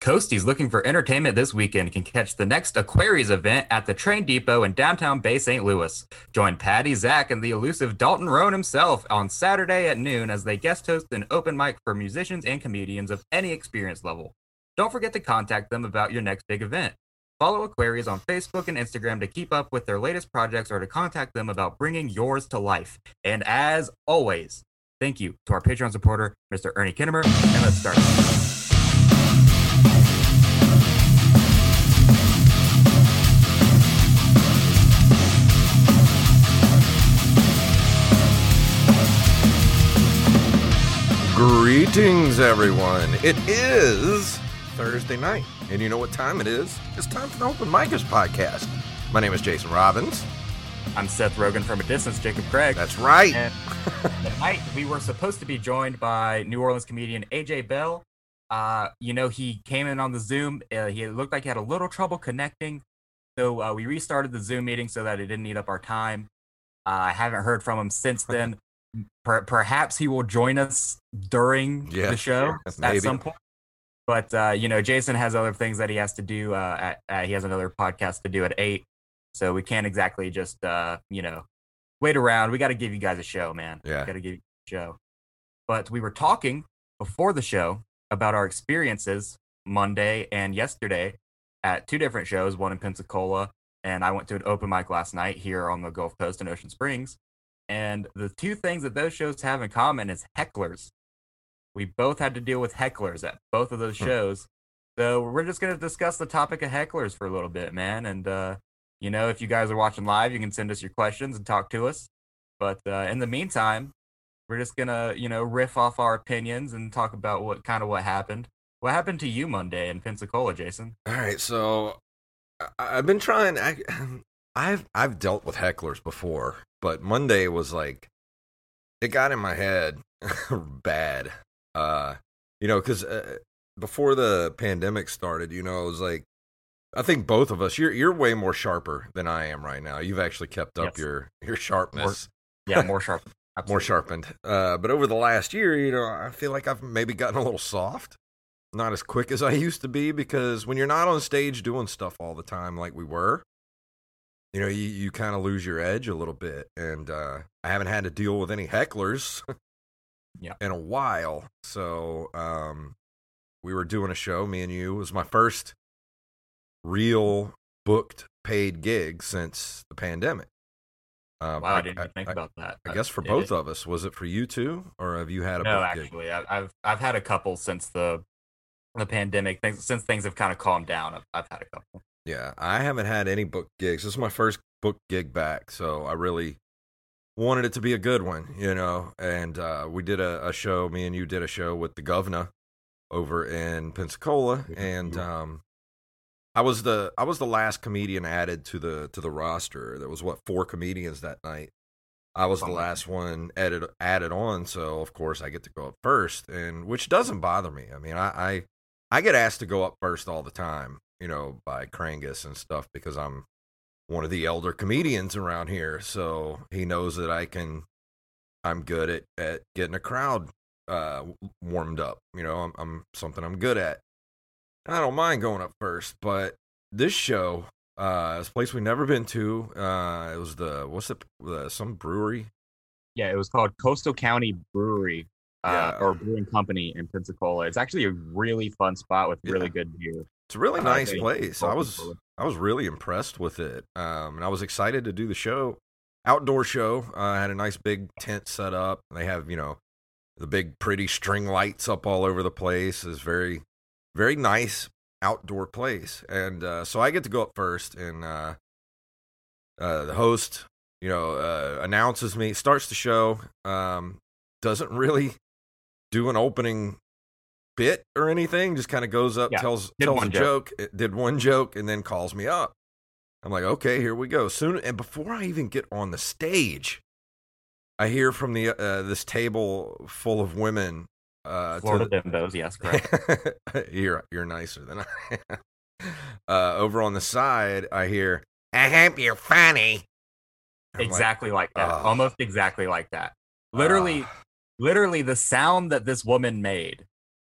Coasties looking for entertainment this weekend can catch the next Aquarius event at the Train Depot in downtown Bay St. Louis. Join Patty, Zach, and the elusive Dalton Roan himself on Saturday at noon as they guest host an open mic for musicians and comedians of any experience level. Don't forget to contact them about your next big event. Follow Aquarius on Facebook and Instagram to keep up with their latest projects or to contact them about bringing yours to life. And as always, thank you to our Patreon supporter, Mr. Ernie Kinnemer, and let's start. Greetings, everyone. It is Thursday night, and you know what time it is? It's time for the Open Micers podcast. My name is Jason Robbins. I'm Seth Rogen from a distance, Jacob Craig. That's right. And tonight we were supposed to be joined by New Orleans comedian AJ Bell. Uh, you know, he came in on the Zoom. Uh, he looked like he had a little trouble connecting, so uh, we restarted the Zoom meeting so that it didn't eat up our time. Uh, I haven't heard from him since then. Per- perhaps he will join us during Yeah, the show at some point. But uh, you know, Jason has other things that he has to do. Uh, at, at, he has another podcast to do at eight, so we can't exactly just uh, you know wait around. We got to give you guys a show, man. Yeah. got to give you a show. But we were talking before the show about our experiences Monday and yesterday at two different shows, one in Pensacola, and I went to an open mic last night here on the Gulf Coast in Ocean Springs. And the two things that those shows have in common is hecklers. We both had to deal with hecklers at both of those Hmm. shows. So we're just going to discuss the topic of hecklers for a little bit, man. And, uh, you know, if you guys are watching live, you can send us your questions and talk to us. But uh, in the meantime, we're just going to, you know, riff off our opinions and talk about what kind of what happened. What happened to you Monday in Pensacola, Jason? All right, so I- I've been trying. I, I've I've dealt with hecklers before, but Monday was like it got in my head bad. Uh, you know, because uh, before the pandemic started, you know, it was like I think both of us. You're you're way more sharper than I am right now. You've actually kept up Yes. your your sharpness. Yeah, more sharp. more sharpened. Uh, but over the last year, you know, I feel like I've maybe gotten a little soft, not as quick as I used to be. Because when you're not on stage doing stuff all the time like we were, you know, you, you kind of lose your edge a little bit. And uh, I haven't had to deal with any hecklers Yeah. in a while. So um, we were doing a show, me and you. It was my first real booked paid gig since the pandemic. Uh, Wow, I, didn't even think about that. I guess for It- both of us, was it for you too, or have you had a no, book gig? actually, I, I've I've had a couple since the the pandemic. Things since things have kind of calmed down. I've, I've had a couple. Yeah, I haven't had any book gigs. This is my first book gig back, so I really wanted it to be a good one, you know. And uh, we did a, a show. Me and you did a show with the governor over in Pensacola, and um, I was the I was the last comedian added to the to the roster. There was what four comedians that night. I was the last one added added on, so of course I get to go up first, and which doesn't bother me. I mean, I I, I get asked to go up first all the time, you know, by Krangus and stuff because I'm one of the elder comedians around here, so he knows that I can. I'm good at at getting a crowd uh warmed up. You know, I'm, I'm something I'm good at. I don't mind going up first, but this show, uh, this place we've never been to, uh, it was the what's it, the some brewery. Yeah, it was called Coastal County Brewery. Uh, Yeah. or brewing company in Pensacola. It's actually a really fun spot with really Yeah. good beer. It's a really nice place. I was I was really impressed with it, um, and I was excited to do the show. Outdoor show. Uh, I had a nice big tent set up. They have you know the big pretty string lights up all over the place. Is very very nice outdoor place, and uh, so I get to go up first, and uh, uh, the host you know uh, announces me, starts the show, um, doesn't really do an opening bit or anything. Just kind of goes up, Yeah, tells tells a joke, it did one joke, and then calls me up. I'm like, okay, here we go. Soon, and before I even get on the stage, I hear from the uh, this table full of women. Uh, Florida the- bimbos, yes, correct. you're you're nicer than I am. Uh, over on the side, I hear, "I hope you're funny." I'm exactly like that. "Ugh." Almost exactly like that. Literally, literally the sound that this woman made.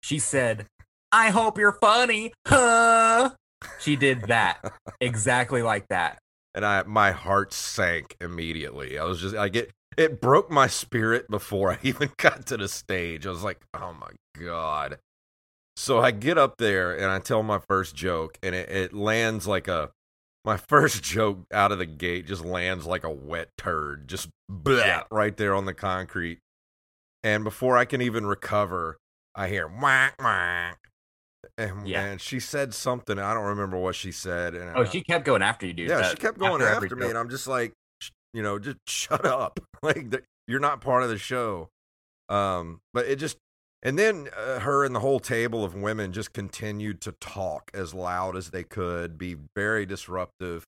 She said, I hope you're funny, huh? She did that exactly like that. And I my heart sank immediately. I was just I get it broke my spirit before I even got to the stage. I was like, "Oh my god." So I get up there and I tell my first joke and it, it lands like a my first joke out of the gate just lands like a wet turd, just bleh, right there on the concrete. And before I can even recover, I hear whack whack. And, Yeah. and she said something. I don't remember what she said. And Oh, she kept going after you, dude. yeah, That- she kept going every after, me, and I'm just like, sh- you know, just shut up. like th- you're not part of the show. Um, but it just, and then uh, her and the whole table of women just continued to talk as loud as they could, be very disruptive,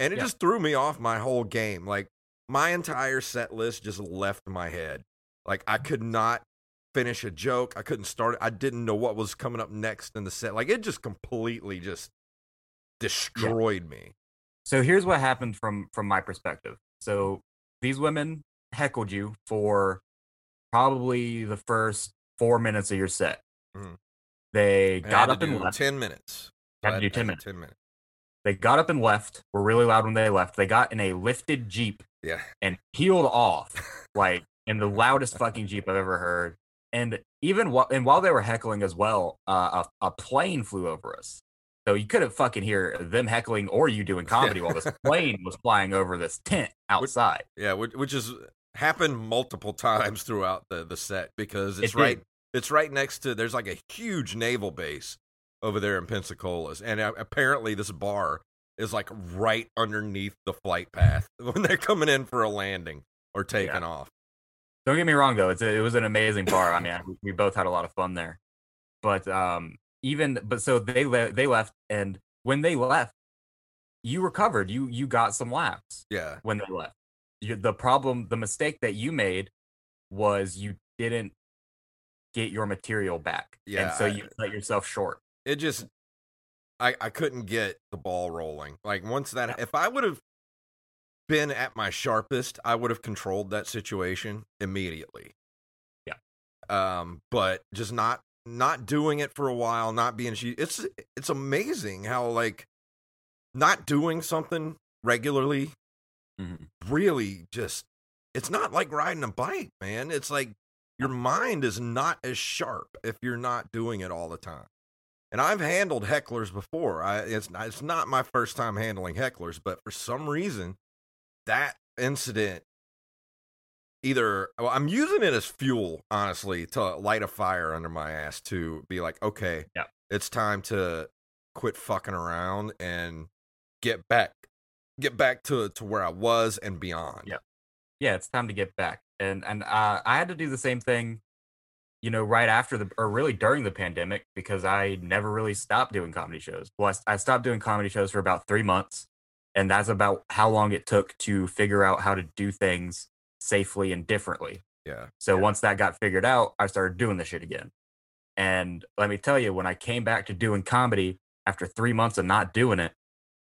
and it Yeah. just threw me off my whole game. Like my entire set list just left my head. Like I could not finish a joke. I couldn't start it. I didn't know what was coming up next in the set. Like it just completely just destroyed me. So here's what happened from from my perspective. So these women heckled you for probably the first four minutes of your set. Mhm. They got up and left. ten minutes. Had to do 10 minutes. Ten minutes. They got up and left. Were really loud when they left. They got in a lifted jeep Yeah. and peeled off like in the loudest fucking jeep I've ever heard. And even while and while they were heckling as well, uh, a, a plane flew over us. So you couldn't fucking hear them heckling or you doing comedy while this plane was flying over this tent outside. Yeah, which, which is happened multiple times throughout the the set because it's It right it's right next to there's like a huge naval base over there in Pensacola's, and uh, apparently this bar is like right underneath the flight path when they're coming in for a landing or taking off. Don't get me wrong though; it's a, it was an amazing bar. I mean, we- both had a lot of fun there. But um, even but so they le- they left, and when they left, you recovered. You you got some laps. Yeah, when they left. You, the problem, the mistake that you made was you didn't get your material back, Yeah, and so I- you cut yourself short. it just I I couldn't get the ball rolling. Like once that if I would have been at my sharpest, I would have controlled that situation immediately. Yeah. Um but just not not doing it for a while, not being she it's it's amazing how like not doing something regularly Mhm. really just it's not like riding a bike, man. It's like your mind is not as sharp if you're not doing it all the time. And I've handled hecklers before. I it's not, it's not my first time handling hecklers, but for some reason that incident either well, I'm using it as fuel, honestly, to light a fire under my ass to be like, okay, Yeah. it's time to quit fucking around and get back get back to to where I was and beyond. Yeah. yeah, it's time to get back. And and uh, I had to do the same thing, you know, right after the or really during the pandemic because I never really stopped doing comedy shows. Well, I, I stopped doing comedy shows for about three months, and that's about how long it took to figure out how to do things safely and differently. Yeah. So once that got figured out, I started doing the shit again. And let me tell you, when I came back to doing comedy after three months of not doing it,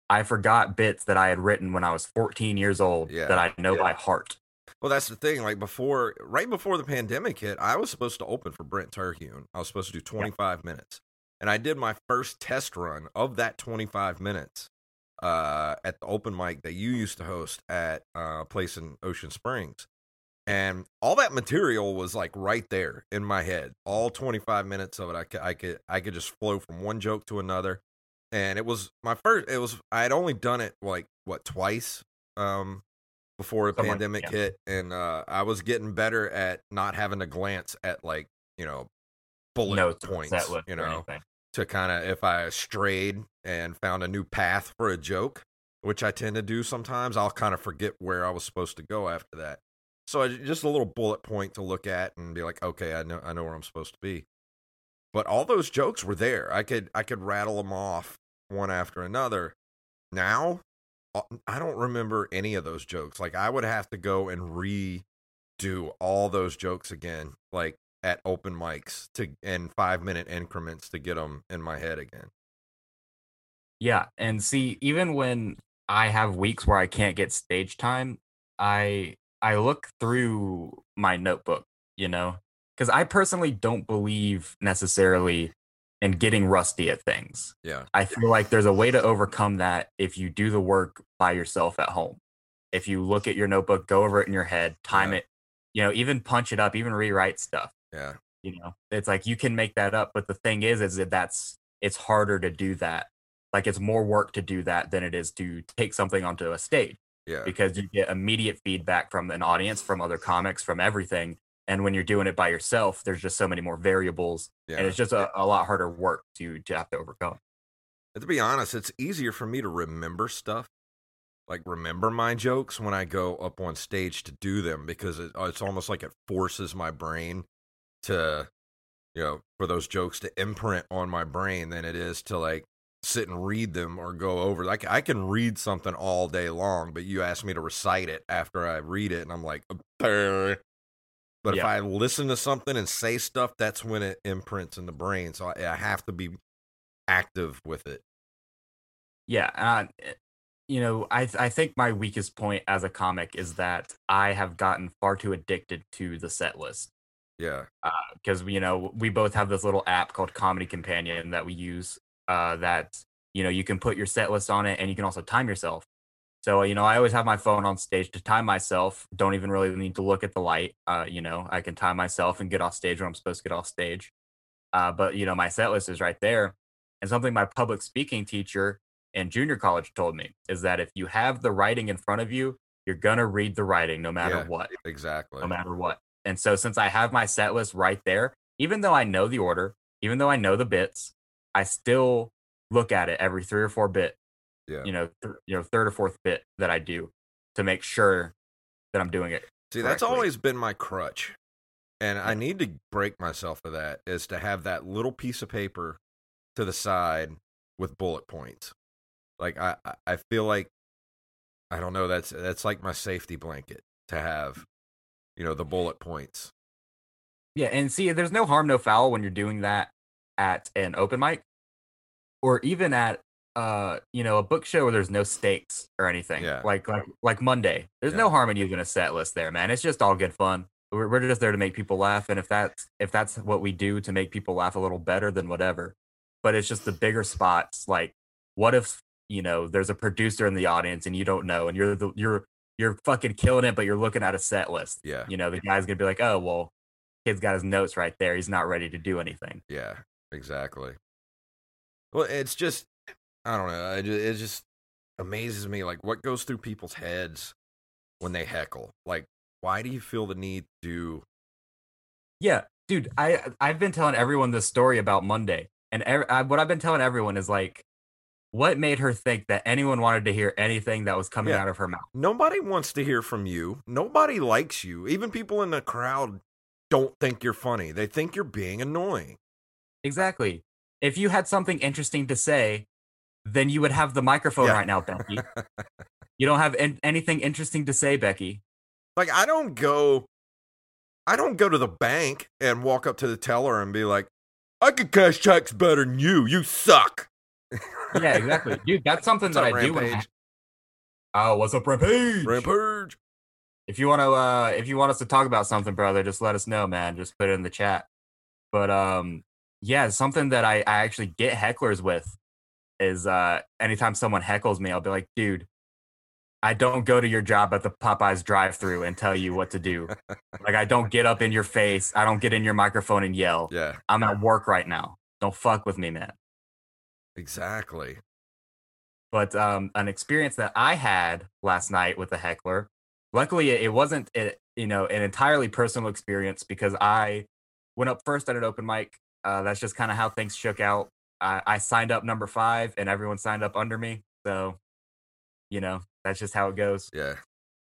I forgot bits that I had written when I was 14 years old Yeah. that I know Yeah. by heart. Well, that's the thing. Like before, right before the pandemic hit, I was supposed to open for Brent Terhune. I was supposed to do 25 minutes, and I did my first test run of that 25 minutes uh, at the open mic that you used to host at uh, a place in Ocean Springs. And all that material was like right there in my head. All 25 minutes of it, I could, I could, I could just flow from one joke to another. And it was my first. It was I had only done it like what twice um, before the pandemic yeah. hit, and uh, I was getting better at not having to glance at like you know bullet notes points, you know, anything. To kind of if I strayed and found a new path for a joke, which I tend to do sometimes, I'll kind of forget where I was supposed to go after that. So I, just a little bullet point to look at and be like, okay, I know I know where I'm supposed to be. But all those jokes were there. I could I could rattle them off one after another. Now, uh, I don't remember any of those jokes. Like I would have to go and redo all those jokes again, like at open mics to in five minute increments to get them in my head again. Yeah, and see, even when I have weeks where I can't get stage time, I I look through my notebook, you know, because I personally don't believe necessarily in getting rusty at things. Yeah. I feel like there's a way to overcome that if you do the work by yourself at home. If you look at your notebook, go over it in your head, time Yeah. it, you know, even punch it up, even rewrite stuff. Yeah. You know, it's like you can make that up, but the thing is, is that that's it's harder to do that. Like it's more work to do that than it is to take something onto a stage Yeah. because you get immediate feedback from an audience, from other comics, from everything. And when you're doing it by yourself, there's just so many more variables, Yeah. and it's just a, a lot harder work to to have to overcome. And to be honest, it's easier for me to remember stuff, like remember my jokes when I go up on stage to do them because it, uh, it's almost like it forces my brain to, you know, for those jokes to imprint on my brain than it is to like sit and read them or go over. Like I can read something all day long, but you ask me to recite it after I read it, and I'm like, "Uh." but if I listen to something and say stuff, that's when it imprints in the brain. So I, I have to be active with it. Yeah, uh, eh, you know, I th- I think my weakest point as a comic is that I have gotten far too addicted to the set list Yeah. because you know we both have this little app called Comedy Companion that we use. Uh, that you know you can put your set list on it and you can also time yourself. So you know I always have my phone on stage to time myself. Don't even really need to look at the light. Uh, you know I can time myself and get off stage when I'm supposed to get off stage. Uh, but you know my set list is right there, and something my public speaking teacher in junior college told me is that if you have the writing in front of you, you're gonna read the writing no matter Yeah. what Exactly. no matter what. And so since I have my set list right there, even though I know the order, even though I know the bits, I still look at it every three or four bit, Yeah. you know, th- you know, third or fourth bit that I do to make sure that I'm doing it. See, that's always been my crutch. And I need to break myself of that is to have that little piece of paper to the side with bullet points. Like I- I feel like I don't know, that's that's like my safety blanket to have, you know, the bullet points. Yeah, and see, there's no harm, no foul when you're doing that at an open mic, or even at uh, you know, a book show where there's no stakes or anything. Yeah. Like like like Monday, there's Yeah. no harm in using a set list there, man. It's just all good fun. We're, we're just there to make people laugh, and if that's if that's what we do to make people laugh a little better, than whatever. But it's just the bigger spots. Like, what if you know there's a producer in the audience and you don't know, and you're the you're you're fucking killing it, but you're looking at a set list. Yeah. You know, the guy's gonna be like, oh well, kid's got his notes right there. He's not ready to do anything. Yeah, exactly. Well, it's just I don't know. It ju- it just amazes me like what goes through people's heads when they heckle. Like why do you feel the need to Yeah, dude, I I've been telling everyone this story about Monday, and ev- I, what I've been telling everyone is like, what made her think that anyone wanted to hear anything that was coming Yeah. out of her mouth? Nobody wants to hear from you. Nobody likes you. Even people in the crowd don't think you're funny. They think you're being annoying. Exactly. If you had something interesting to say, then you would have the microphone Yeah. right now, Becky. you don't have an- anything interesting to say, Becky. Like I don't go I don't go to the bank and walk up to the teller and be like, "I can cash checks better than you. You suck." Yeah, exactly, dude. That's something that I do. When I, oh, what's up, Rampage? Rampage. if you want to uh if you want us to talk about something brother just let us know man just put it in the chat but um yeah something that i i actually get hecklers with is uh anytime someone heckles me i'll be like dude i don't go to your job at the popeyes drive through and tell you what to do like i don't get up in your face i don't get in your microphone and yell Yeah, i'm at work right now don't fuck with me man exactly. but um, an experience that I had last night with a heckler. Luckily, it wasn't a, you know an entirely personal experience because I went up first at an open mic. Uh, that's just kind of how things shook out. I, I signed up number five, and everyone signed up under me. So, you know, that's just how it goes. Yeah.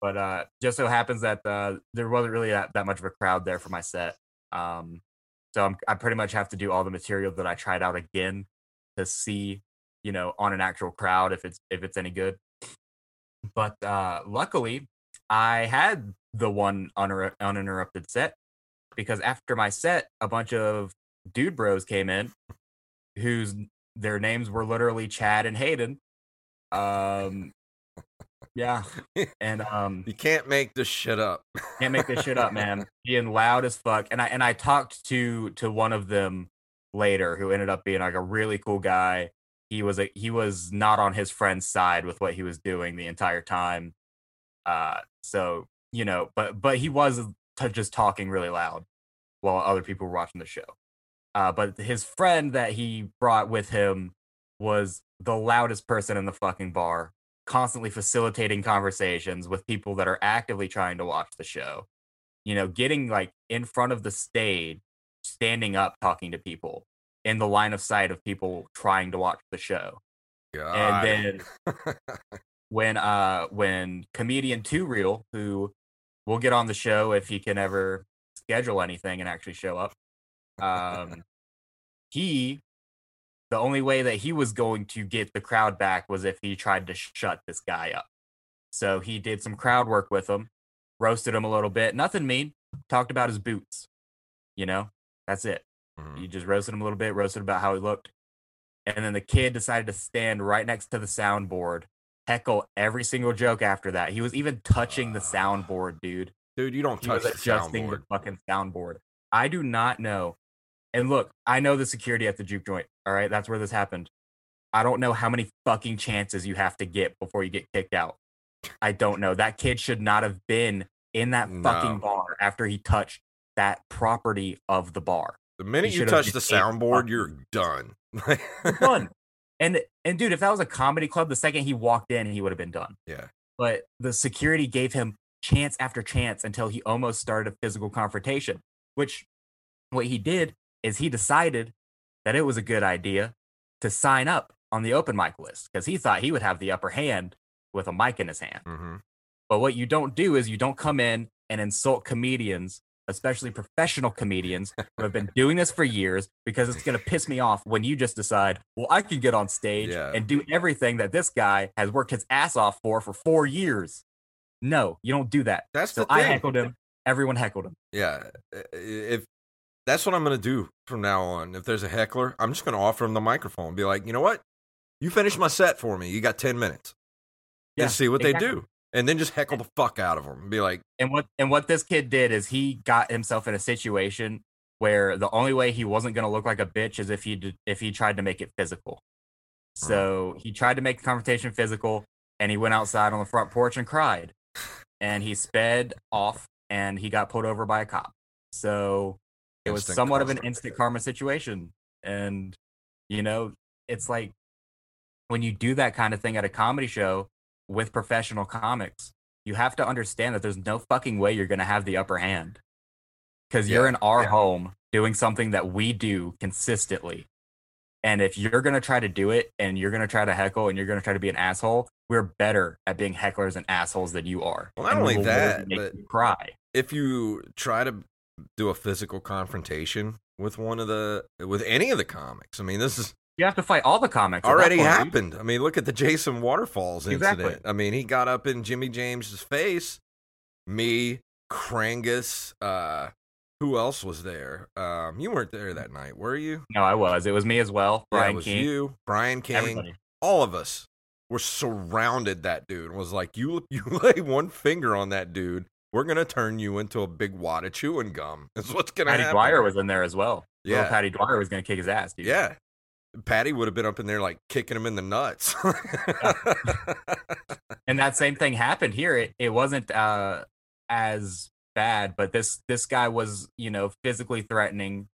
But uh, just so happens that uh, there wasn't really that, that much of a crowd there for my set. Um, so I'm, I pretty much have to do all the material that I tried out again to see, you know, on an actual crowd if it's if it's any good. But uh, luckily, I had the one uninter- uninterrupted set because after my set, a bunch of dude bros came in whose their names were literally Chad and Hayden. Um, yeah, and um, You can't make this shit up. can't make this shit up, man. Being loud as fuck, and I and I talked to to one of them later who ended up being like a really cool guy. He was a he was not on his friend's side with what he was doing the entire time. Uh, so you know, but but he was t- just talking really loud while other people were watching the show. Uh, but his friend that he brought with him was the loudest person in the fucking bar, constantly facilitating conversations with people that are actively trying to watch the show. You know, getting like in front of the stage, standing up, talking to people in the line of sight of people trying to watch the show. God. And then when uh when comedian Two Real, who will get on the show if he can ever schedule anything and actually show up, um, he the only way that he was going to get the crowd back was if he tried to shut this guy up. So he did some crowd work with him, roasted him a little bit. Nothing mean. Talked about his boots. You know, that's it. Mhm. He just roasted him a little bit, roasted about how he looked. And then the kid decided to stand right next to the soundboard, heckle every single joke after that. He was even touching the soundboard, dude. Dude, you don't He touch was the adjusting soundboard. the fucking soundboard. I do not know. And look, I know the security at the juke joint. All right, that's where this happened. I don't know how many fucking chances you have to get before you get kicked out. I don't know. That kid should not have been in that No. fucking bar after he touched that property of the bar. The minute you touch the just ate the soundboard, you're done. Done. and and dude, if that was a comedy club, the second he walked in, he would have been done. Yeah. But the security gave him chance after chance until he almost started a physical confrontation. Which what he did is he decided that it was a good idea to sign up on the open mic list because he thought he would have the upper hand with a mic in his hand. hmm But what you don't do is you don't come in and insult comedians, especially professional comedians who have been doing this for years, because it's going to piss me off when you just decide, well, I can get on stage Yeah. and do everything that this guy has worked his ass off for for four years. No, you don't do that. That's So the I heckled him. Everyone heckled him. Yeah, if that's what I'm gonna do from now on. If there's a heckler, I'm just gonna offer him the microphone. and Be like, you know what? You finish my set for me. You got ten minutes. Yeah, and see what exactly. they do, and then just heckle the fuck out of them. And be like, And what and what this kid did is he got himself in a situation where the only way he wasn't going to look like a bitch is if he did, if he tried to make it physical. So he tried to make the confrontation physical, and he went outside on the front porch and cried, and he sped off, and he got pulled over by a cop. So it was Instant somewhat of an instant karma situation, and you know it's like when you do that kind of thing at a comedy show with professional comics, you have to understand that there's no fucking way you're going to have the upper hand because you're in our yeah. home doing something that we do consistently. And if you're going to try to do it and you're going to try to heckle and you're going to try to be an asshole, we're better at being hecklers and assholes than you are. Well, not And only that, but- cry. if you try to do a physical confrontation with one of the with any of the comics, I mean, this is You have to fight all the comics. already happened. I mean, look at the Jason Waterfalls Exactly. incident. I mean, he got up in Jimmy James's face. Me, Krangus, uh, who else was there? Um, you weren't there that night, were you? No, I was. It was me as well. yeah, Brian it was King. you, Brian King, Everybody. all of us were surrounded that dude. and Was like, you, you lay one finger on that dude, we're gonna turn you into a big wad of chewing gum. That's what's gonna happen. Patty happen. Dwyer was in there as well. Little Yeah. Patty Dwyer was going to kick his ass, dude. Yeah. Patty would have been up in there like kicking him in the nuts. and that same thing happened here. It it wasn't uh as bad, but this this guy was you know physically threatening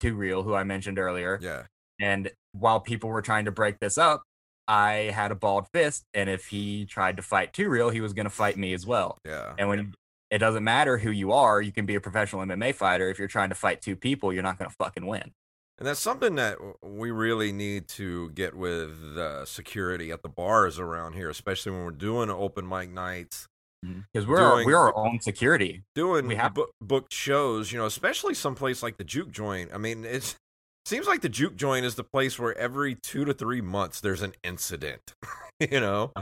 Two Real, who I mentioned earlier. yeah. And while people were trying to break this up, I had a balled fist, and if he tried to fight Two Real, he was going to fight me as well. Yeah. And when it doesn't matter who you are, you can be a professional MMA fighter. If you're trying to fight two people, you're not going to fucking win. And that's something that we really need to get with uh, security at the bars around here, especially when we're doing open mic nights, Because we're our, we're our own security. doing We have- book, booked shows. You know, especially someplace like the Juke Joint. I mean, it seems like the Juke Joint is the place where every two to three months there's an incident. you know,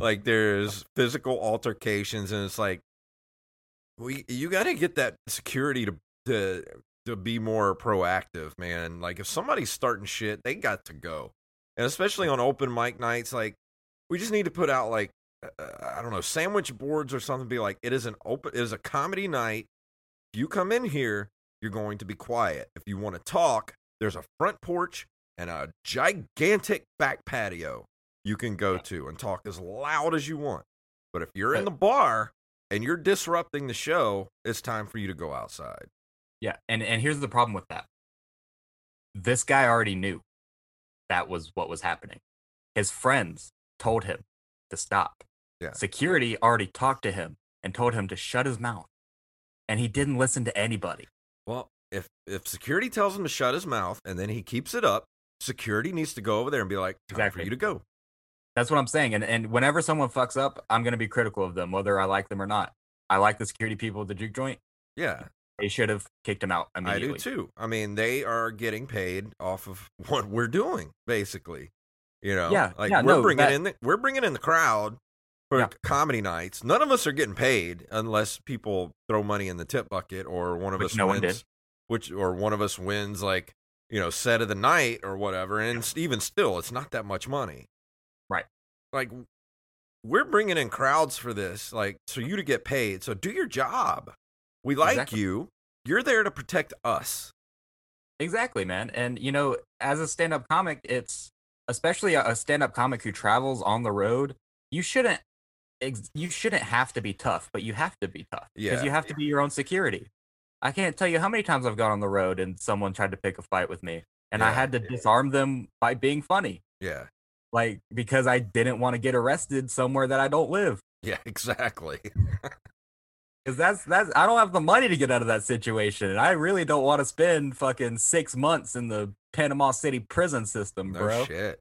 like there's physical altercations, and it's like we you got to get that security to to to be more proactive, man. Like if somebody's starting shit, they got to go, and especially on open mic nights, like we just need to put out like uh, I don't know sandwich boards or something. Be like, it is an open, it is a comedy night. If you come in here, you're going to be quiet. If you want to talk, there's a front porch and a gigantic back patio you can go to and talk as loud as you want. But if you're in the bar and you're disrupting the show, it's time for you to go outside. Yeah, and and here's the problem with that. This guy already knew that was what was happening. His friends told him to stop. Yeah. Security already talked to him and told him to shut his mouth. And he didn't listen to anybody. Well, if if security tells him to shut his mouth and then he keeps it up, security needs to go over there and be like, "Time Exactly. for you to go." That's what I'm saying. And and whenever someone fucks up, I'm gonna be critical of them, whether I like them or not. I like the security people at the juke joint. Yeah, They should have kicked him out I do too. I mean, they are getting paid off of what we're doing, basically. You know, Yeah, like yeah, we're no, bringing that- in the we're bringing in the crowd for Yeah. comedy nights. None of us are getting paid unless people throw money in the tip bucket or one of Which us no one wins, did. which or one of us wins like you know set of the night or whatever. And s- even still, it's not that much money. Right. Like we're bringing in crowds for this, like so you to get paid. So do your job. We like Exactly. you. You're there to protect us. Exactly, man. And you know, as a stand-up comic, it's especially a, a stand-up comic who travels on the road. You shouldn't, ex- you shouldn't have to be tough, but you have to be tough because Yeah. you have to be your own security. I can't tell you how many times I've gone on the road and someone tried to pick a fight with me, and I had to disarm them by being funny, Yeah. like because I didn't want to get arrested somewhere that I don't live. Yeah, exactly. Because that's that's I don't have the money to get out of that situation, and I really don't want to spend fucking six months in the Panama City prison system, No bro. shit.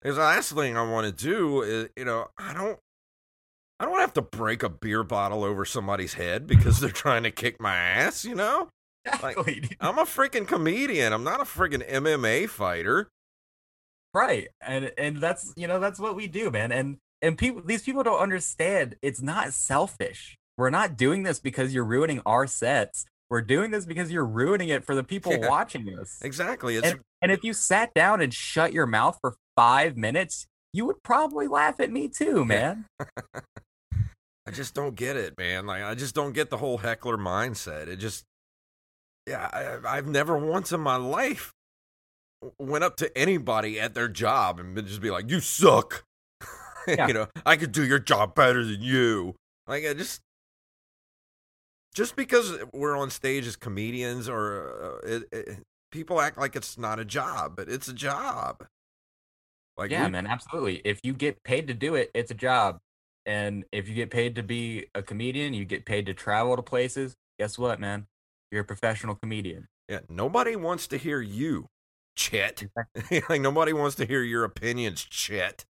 Because the last thing I want to do is, you know, I don't, I don't have to break a beer bottle over somebody's head because they're trying to kick my ass. You know, Exactly, dude. I'm a freaking comedian. I'm not a freaking MMA fighter. right? And and that's you know that's what we do, man. And and people these people don't understand. It's not selfish. We're not doing this because you're ruining our sets. We're doing this because you're ruining it for the people Yeah. watching us. Exactly. It's And, and if you sat down and shut your mouth for five minutes, you would probably laugh at me too, man. I just don't get it, man. Like I just don't get the whole heckler mindset. It just, yeah, I, I've never once in my life went up to anybody at their job and just be like, "You suck." Yeah. you know, I could do your job better than you. Like I just, just because we're on stage as comedians or uh, it, it, people act like it's not a job, but it's a job. Like yeah, we- man, absolutely. If you get paid to do it, it's a job. And if you get paid to be a comedian, you get paid to travel to places. Guess what, man? You're a professional comedian. Yeah, nobody wants to hear you, Chet. like nobody wants to hear your opinions, Chet.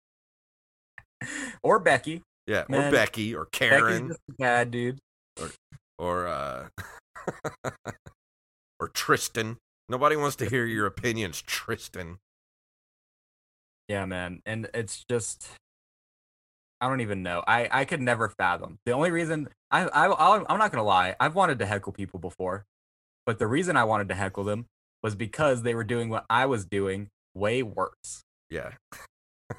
or Becky. Yeah, or Becky or Becky's Karen just a bad dude. or uh or Tristan. Nobody wants to hear your opinions, Tristan. Yeah, man. And it's just I don't even know. I I could never fathom. The only reason I I I'll, I'm not gonna lie. I've wanted to heckle people before, but the reason I wanted to heckle them was because they were doing what I was doing way worse. Yeah.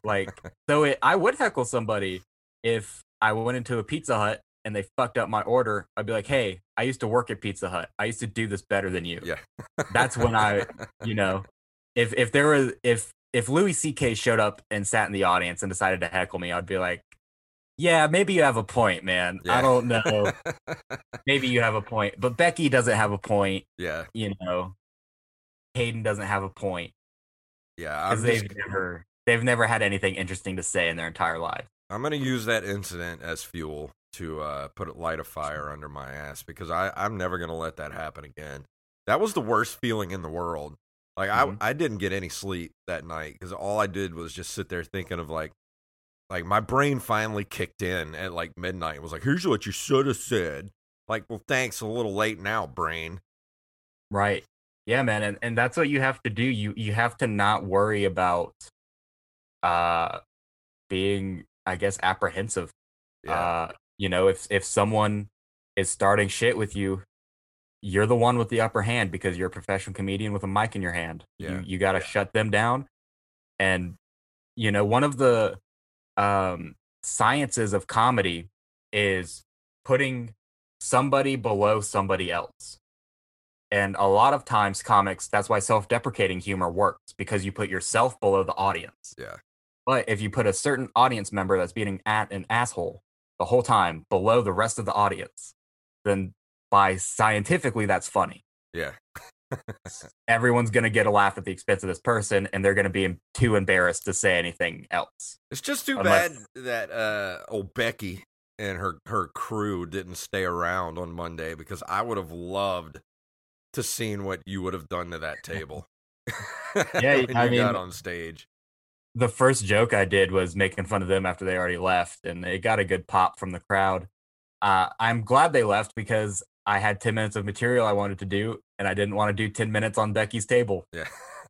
Like, so it, I would heckle somebody if I went into a Pizza Hut and they fucked up my order. I'd be like, "Hey, I used to work at Pizza Hut. I used to do this better than you." Yeah. That's when I, you know, if if there was if if Louis C.K. showed up and sat in the audience and decided to heckle me, I'd be like, "Yeah, maybe you have a point, man. Yeah. I don't know. maybe you have a point, but Becky doesn't have a point. yeah. You know, Hayden doesn't have a point Yeah. Because they've never they've never had anything interesting to say in their entire life." I'm gonna use that incident as fuel to uh put a light a fire under my ass because I, I'm never gonna let that happen again. That was the worst feeling in the world. Like Mhm. I I didn't get any sleep that night because all I did was just sit there thinking of like like my brain finally kicked in at like midnight. It was like, here's what you should have said. Like, well, thanks. A little late now, brain. Right. Yeah, man, and, and that's what you have to do. You you have to not worry about uh being I guess apprehensive. Yeah, Uh you know, if if someone is starting shit with you, you're the one with the upper hand because you're a professional comedian with a mic in your hand. Yeah. You you got to shut them down. And you know, one of the um sciences of comedy is putting somebody below somebody else. And a lot of times, comics, that's why self deprecating humor works because you put yourself below the audience. Yeah. But if you put a certain audience member that's being at an asshole the whole time below the rest of the audience, then by scientifically, that's funny. Yeah. Everyone's going to get a laugh at the expense of this person, and they're going to be too embarrassed to say anything else. It's just too Unless- bad that uh old Becky and her her crew didn't stay around on Monday because I would have loved to seen what you would have done to that table. Yeah, when I you got mean- on stage. The first joke I did was making fun of them after they already left, and it got a good pop from the crowd. Uh, I'm glad they left because I had 10 minutes of material I wanted to do, and I didn't want to do 10 minutes on Becky's table. Yeah.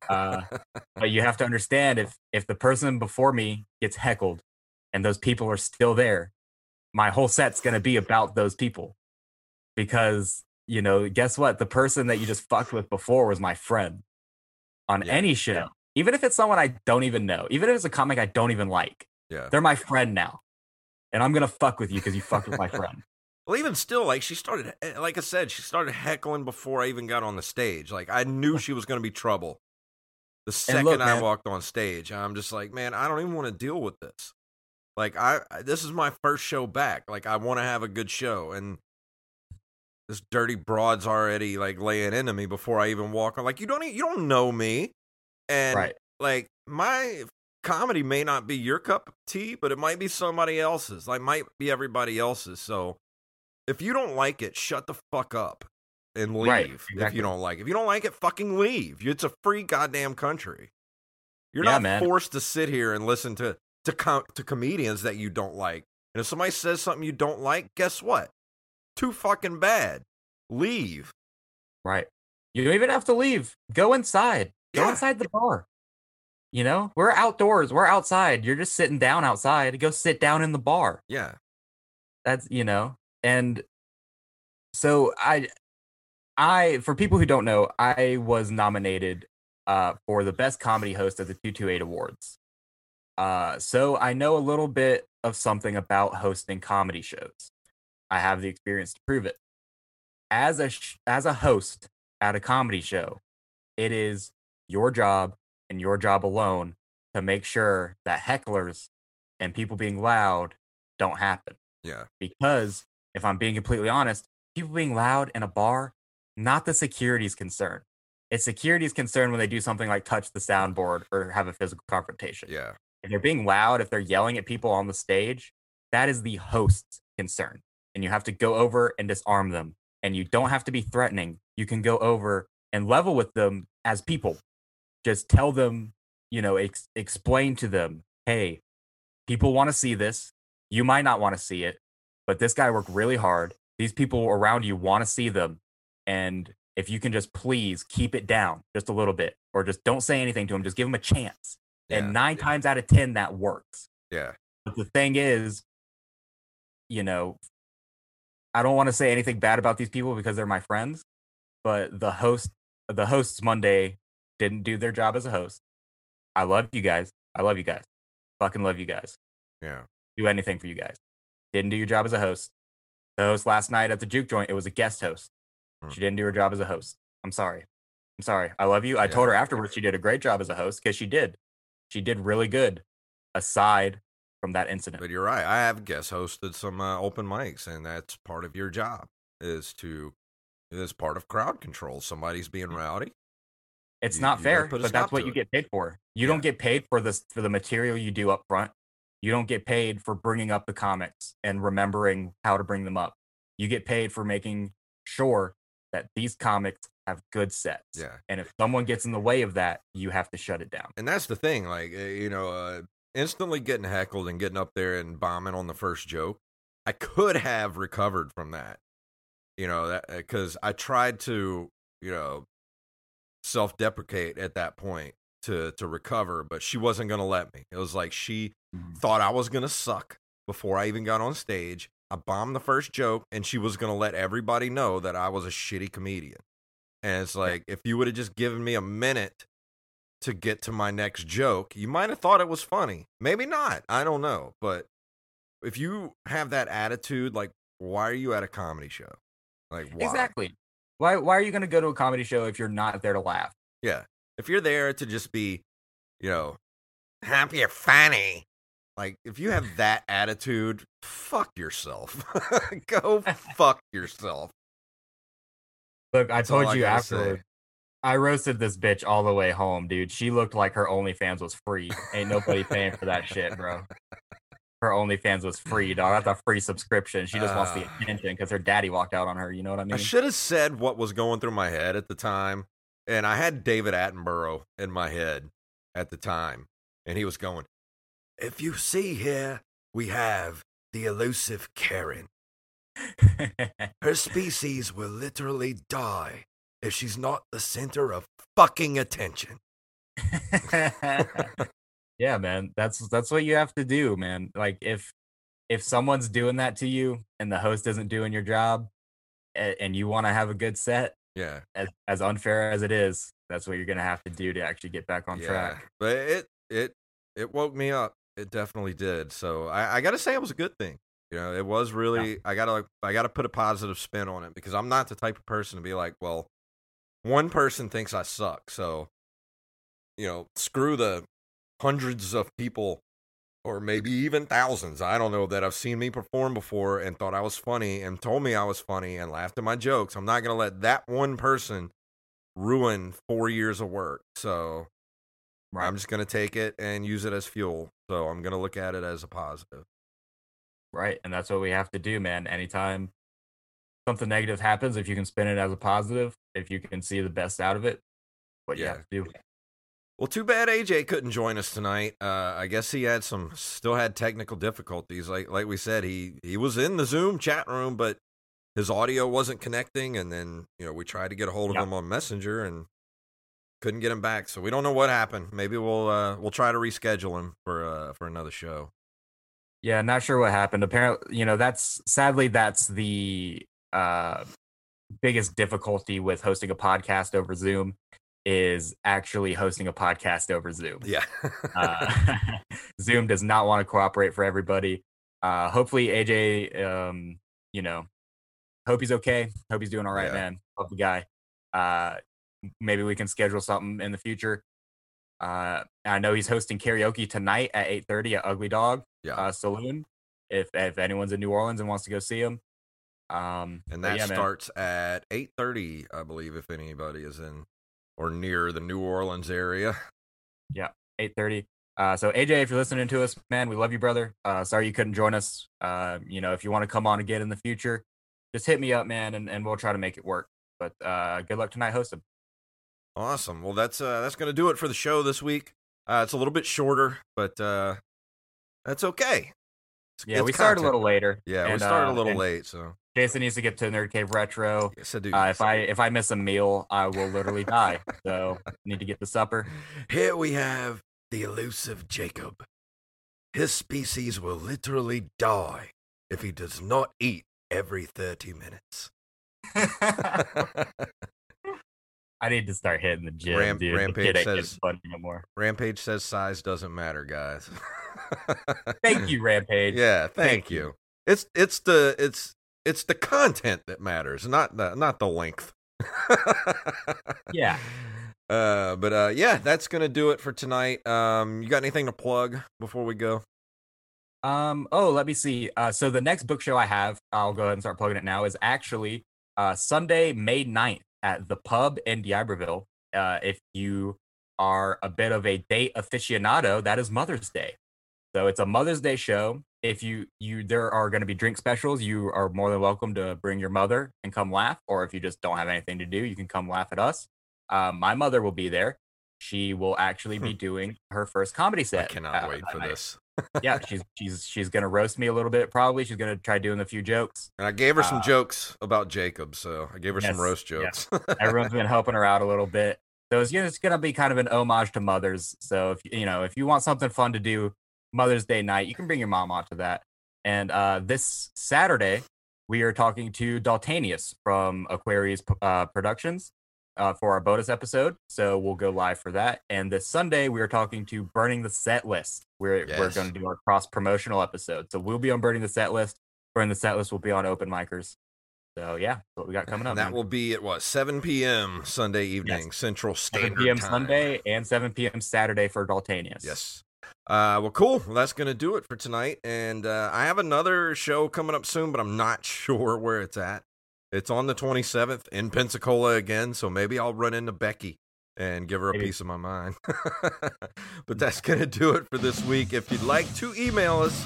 Uh, but you have to understand if if the person before me gets heckled and those people are still there my whole set's going to be about those people because you know guess what the person that you just fucked with before was my friend on Yeah. any show even if it's someone i don't even know even if it's a comic i don't even like yeah. they're my friend now and i'm going to fuck with you because you fucked with my friend Well, even still, like she started, eh, like I said, she started heckling before I even got on the stage. Like I knew she was going to be trouble. The second look, I man- walked on stage, I'm just like, man, I don't even want to deal with this. Like I, I- this is my first show back. Like I want to have a good show, and this dirty broad's already like laying into me before I even walk on. Like you don't, e- you don't know me, and right like my comedy may not be your cup of tea, but it might be somebody else's. Like might be everybody else's. So if you don't like it, shut the fuck up and leave. Right, If you don't like, it. if you don't like it, fucking leave. It's a free goddamn country. You're Yeah, not man. forced to sit here and listen to to com- to comedians that you don't like. And if somebody says something you don't like, guess what? Too fucking bad. Leave. Right. You don't even have to leave. Go inside. Go Yeah. inside the bar. You know, we're outdoors. We're outside. You're just sitting down outside. Go sit down in the bar. Yeah. That's you know, and so I, I for people who don't know, I was nominated uh, for the best comedy host at the two two eight awards. Uh, so I know a little bit of something about hosting comedy shows. I have the experience to prove it. As a sh- as a host at a comedy show, it is your job and your job alone to make sure that hecklers and people being loud don't happen Yeah. because if I'm being completely honest, people being loud in a bar, not the security's concern. It's security's concern when they do something like touch the soundboard or have a physical confrontation. Yeah. If they're being loud, if they're yelling at people on the stage, that is the host's concern. And you have to go over and disarm them. And you don't have to be threatening. You can go over and level with them as people. Just tell them, you know, ex- explain to them, hey, people want to see this. You might not want to see it, but this guy worked really hard. These people around you want to see them. And if you can just please keep it down just a little bit, or just don't say anything to them, just give them a chance. Yeah. And nine yeah. times out of 10, that works. Yeah. But the thing is, you know, I don't want to say anything bad about these people because they're my friends, but the host, the hosts Monday didn't do their job as a host. I love you guys. I love you guys. Fucking love you guys. Yeah. Do anything for you guys. Didn't do your job as a host. The host last night at the juke joint, it was a guest host. Hmm. She didn't do her job as a host. I'm sorry. I'm sorry. I love you. I told her afterwards she did a great job as a host because she did. She did really good aside from that incident. But you're right. I have guest hosted some uh, open mics, and that's part of your job is to is part of crowd control. Somebody's being rowdy. It's You- not you fair, but that's what you it. get paid for. You Yeah. don't get paid for this for the material you do up front. You don't get paid for bringing up the comics and remembering how to bring them up. You get paid for making sure that these comics have good sets. Yeah. And if someone gets in the way of that, you have to shut it down. And that's the thing. Like uh, you know, uh, instantly getting heckled and getting up there and bombing on the first joke. I could have recovered from that. You know that because I tried to you know self deprecate at that point to to recover, but she wasn't gonna let me. It was like she mm-hmm. thought I was gonna suck before I even got on stage. I bombed the first joke, and she was gonna let everybody know that I was a shitty comedian. And it's like, if you would have just given me a minute to get to my next joke, you might have thought it was funny. Maybe not. I don't know. But if you have that attitude, like, why are you at a comedy show? Like, why? Exactly. Why why are you going to go to a comedy show if you're not there to laugh? Yeah. If you're there to just be, you know, happy or funny, like if you have that attitude, fuck yourself. go fuck yourself. Look, I That's all told you say. afterward. I roasted this bitch all the way home, dude. She looked like her OnlyFans was free. Ain't nobody paying for that shit, bro. Her OnlyFans was free, dog. That's a free subscription. She just wants the Ah. attention because her daddy walked out on her. You know what I mean? I should have said what was going through my head at the time. And I had David Attenborough in my head at the time. And he was going, If you see here, we have the elusive Karen. Her species will literally die if she's not the center of fucking attention. yeah, man. That's that's what you have to do, man. Like if if someone's doing that to you and the host isn't doing your job a- and you want to have a good set, Yeah. as as unfair as it is, that's what you're gonna have to do to actually get back on yeah. track. But it it it woke me up. It definitely did. So I, I gotta say it was a good thing. You know, it was really I gotta like I gotta put a positive spin on it because I'm not the type of person to be like, well, one person thinks I suck, so you know, screw the hundreds of people or maybe even thousands. I don't know that have seen me perform before and thought I was funny and told me I was funny and laughed at my jokes. I'm not gonna let that one person ruin four years of work. So I'm just going to take it and use it as fuel. So I'm going to look at it as a positive. Right. And that's what we have to do, man. Anytime something negative happens, if you can spin it as a positive, if you can see the best out of it, what you Yeah. have to do. Well, too bad AJ couldn't join us tonight. Uh, I guess he had some, still had technical difficulties. Like like we said, he he was in the Zoom chat room, but his audio wasn't connecting. And then you know we tried to get a hold of Yeah. him on Messenger and couldn't get him back. So we don't know what happened. Maybe we'll uh, we'll try to reschedule him for uh, for another show. Yeah, not sure what happened. Apparently, you know, that's sadly that's the uh biggest difficulty with hosting a podcast over Zoom is actually hosting a podcast over Zoom. Yeah. Uh, Zoom does not want to cooperate for everybody. Uh, hopefully, AJ, um, you know, hope he's okay. Hope he's doing all right, Yeah. man. Love the guy. Uh, maybe we can schedule something in the future. Uh, I know he's hosting karaoke tonight at 8:30 at Ugly Dog yeah. uh, Saloon. If if anyone's in New Orleans and wants to go see him, um, and that yeah, man. starts at 8.30 i believe if anybody is in or near the new orleans area Yeah, 8:30. Uh, so AJ, if you're listening to us, man, we love you, brother. Uh, sorry you couldn't join us. Uh, you know, if you want to come on again in the future, just hit me up, man, and, and we'll try to make it work. But uh, good luck tonight hosting. awesome well that's uh that's gonna do it for the show this week uh it's a little bit shorter but uh that's okay Yeah, it's we started a little later. yeah we and, started uh, a little and late so Jason needs to get to Nerd Cave Retro. yes i do Uh, if I if I miss a meal, I will literally die. So need to get the supper. here we have the elusive jacob his species will literally die if he does not eat every 30 minutes I need to start hitting the gym, Ram- dude. Rampage kid ain't getting says- anymore. rampage says size doesn't matter guys Thank you, Rampage. Yeah, thank, Thank you. you. It's it's the it's it's the content that matters, not the not the length. Yeah. Uh, but uh, yeah, that's gonna do it for tonight. Um, you got anything to plug before we go? Um. Oh, let me see. Uh. So the next book show I have, I'll go ahead and start plugging it now. Is actually uh Sunday, May 9th at the pub in D'Iberville. Uh, if you are a bit of a date aficionado, that is Mother's Day. So it's a Mother's Day show. If you you there are going to be drink specials, you are more than welcome to bring your mother and come laugh. Or if you just don't have anything to do, you can come laugh at us. Uh, my mother will be there. She will actually be doing her first comedy set. I cannot uh, wait for this. yeah, she's she's she's gonna roast me a little bit. Probably she's gonna try doing a few jokes. And I gave her some uh, jokes about Jacob, so I gave her some roast jokes. Everyone's been helping her out a little bit, so it's, gonna- it's gonna be kind of an homage to mothers. So if you know if you want something fun to do Mother's Day night, you can bring your mom onto that. And uh, this Saturday, we are talking to Daltanius from Aquarius uh, Productions uh, for our bonus episode. So we'll go live for that. And this Sunday, we are talking to Burning the Set List. We're we're going to do our cross promotional episode. So we'll be on Burning the Set List. Burning the Set List will be on Open Micers. So yeah, what we got coming up. And that man. will be at what 7 p.m. Sunday evening Yes. Central 7 Standard p.m. Time. Sunday and 7 p.m. Saturday for Daltanius. Yes. Uh, well, cool. Well, that's going to do it for tonight. And uh, I have another show coming up soon, but I'm not sure where it's at. It's on the 27th in Pensacola again, so maybe I'll run into Becky and give her a Maybe. piece of my mind. but mm. that's going to do it for this week. If you'd like to email us,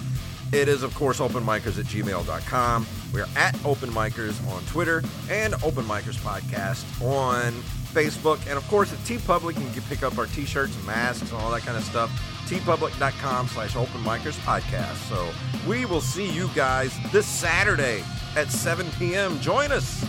it is, of course, openmicers at gmail.com. We are at openmicers on Twitter and Open Micers Podcast on Facebook. And, of course, at TeePublic, you can pick up our t shirts and masks and all that kind of stuff. teepublic.com slash openmicers podcast. So we will see you guys this Saturday at 7 p.m. Join us.